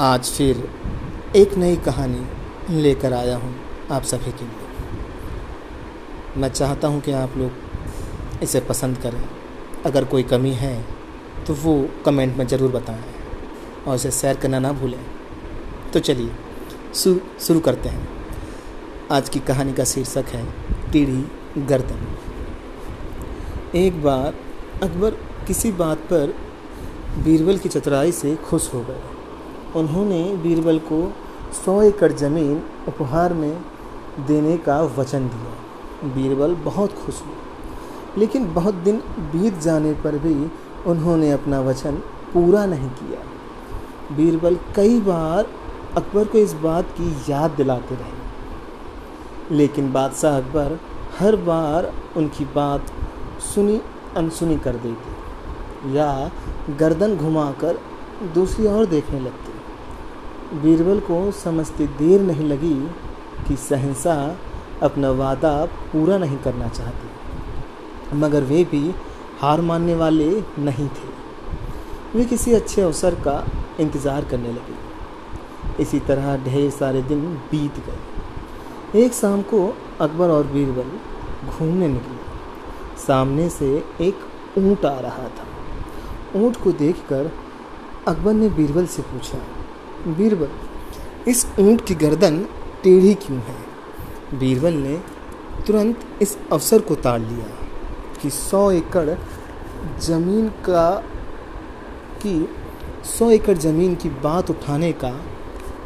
आज फिर एक नई कहानी लेकर आया हूँ आप सभी के लिए। मैं चाहता हूँ कि आप लोग इसे पसंद करें। अगर कोई कमी है तो वो कमेंट में ज़रूर बताएँ और इसे शेयर करना ना भूलें। तो चलिए शुरू करते हैं। आज की कहानी का शीर्षक है, टीढ़ी गर्दन। एक बार अकबर किसी बात पर बीरबल की चतुराई से खुश हो गए। उन्होंने बीरबल को सौ एकड़ ज़मीन उपहार में देने का वचन दिया। बीरबल बहुत खुश हुए। लेकिन बहुत दिन बीत जाने पर भी उन्होंने अपना वचन पूरा नहीं किया। बीरबल कई बार अकबर को इस बात की याद दिलाते रहे। लेकिन बादशाह अकबर हर बार उनकी बात सुनी, अनसुनी कर देते या गर्दन घुमाकर दूसरी ओर देखने लगते। बीरबल को समझते देर नहीं लगी कि सहनशाह अपना वादा पूरा नहीं करना चाहते। मगर वे भी हार मानने वाले नहीं थे। वे किसी अच्छे अवसर का इंतज़ार करने लगे। इसी तरह ढेर सारे दिन बीत गए। एक शाम को अकबर और बीरबल घूमने निकले। सामने से एक ऊँट आ रहा था। ऊँट को देखकर अकबर ने बीरबल से पूछा बीरबल, इस ऊँट की गर्दन टेढ़ी क्यों है? बीरबल ने तुरंत इस अवसर को ताड़ लिया कि सौ एकड़ ज़मीन का, की सौ एकड़ ज़मीन की बात उठाने का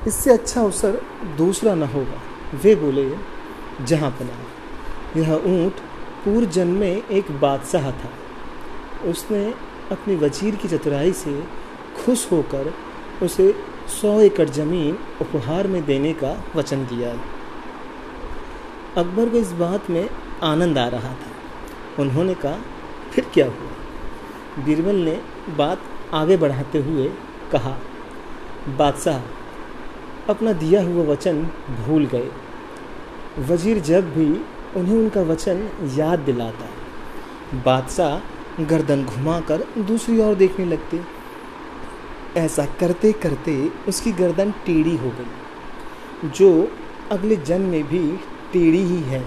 इससे अच्छा अवसर दूसरा न होगा। वे बोले, जहाँ पना यह ऊँट पूर्व जन्म में एक बादशाह था। उसने अपने वज़ीर की चतुराई से खुश होकर उसे सौ एकड़ ज़मीन उपहार में देने का वचन दिया। अकबर को इस बात में आनंद आ रहा था। उन्होंने कहा, फिर क्या हुआ? बीरबल ने बात आगे बढ़ाते हुए कहा, बादशाह, अपना दिया हुआ वचन भूल गए। वज़ीर जब भी उन्हें उनका वचन याद दिलाता, बादशाह गर्दन घुमाकर दूसरी ओर देखने लगते। ऐसा करते करते उसकी गर्दन टेढ़ी हो गई, जो अगले जन्म में भी टेढ़ी ही है।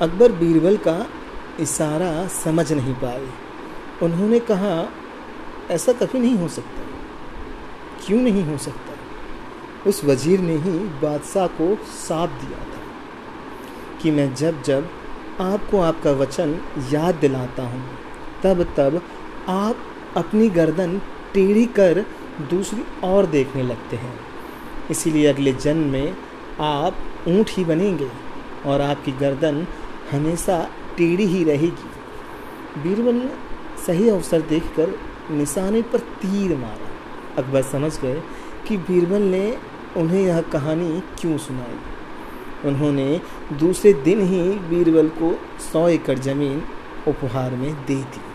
अकबर बीरबल का इशारा समझ नहीं पाए। उन्होंने कहा, ऐसा कभी नहीं हो सकता। क्यों नहीं हो सकता? उस वज़ीर ने ही बादशाह को साथ दिया था कि मैं जब जब आपको आपका वचन याद दिलाता हूँ, तब तब आप अपनी गर्दन टेढ़ी कर दूसरी ओर देखने लगते हैं। इसीलिए अगले जन्म में आप ऊँट ही बनेंगे और आपकी गर्दन हमेशा टेढ़ी ही रहेगी। बीरबल ने सही अवसर देखकर निशाने पर तीर मारा। अकबर समझ गए कि बीरबल ने उन्हें यह कहानी क्यों सुनाई। उन्होंने दूसरे दिन ही बीरबल को सौ एकड़ ज़मीन उपहार में दे दी।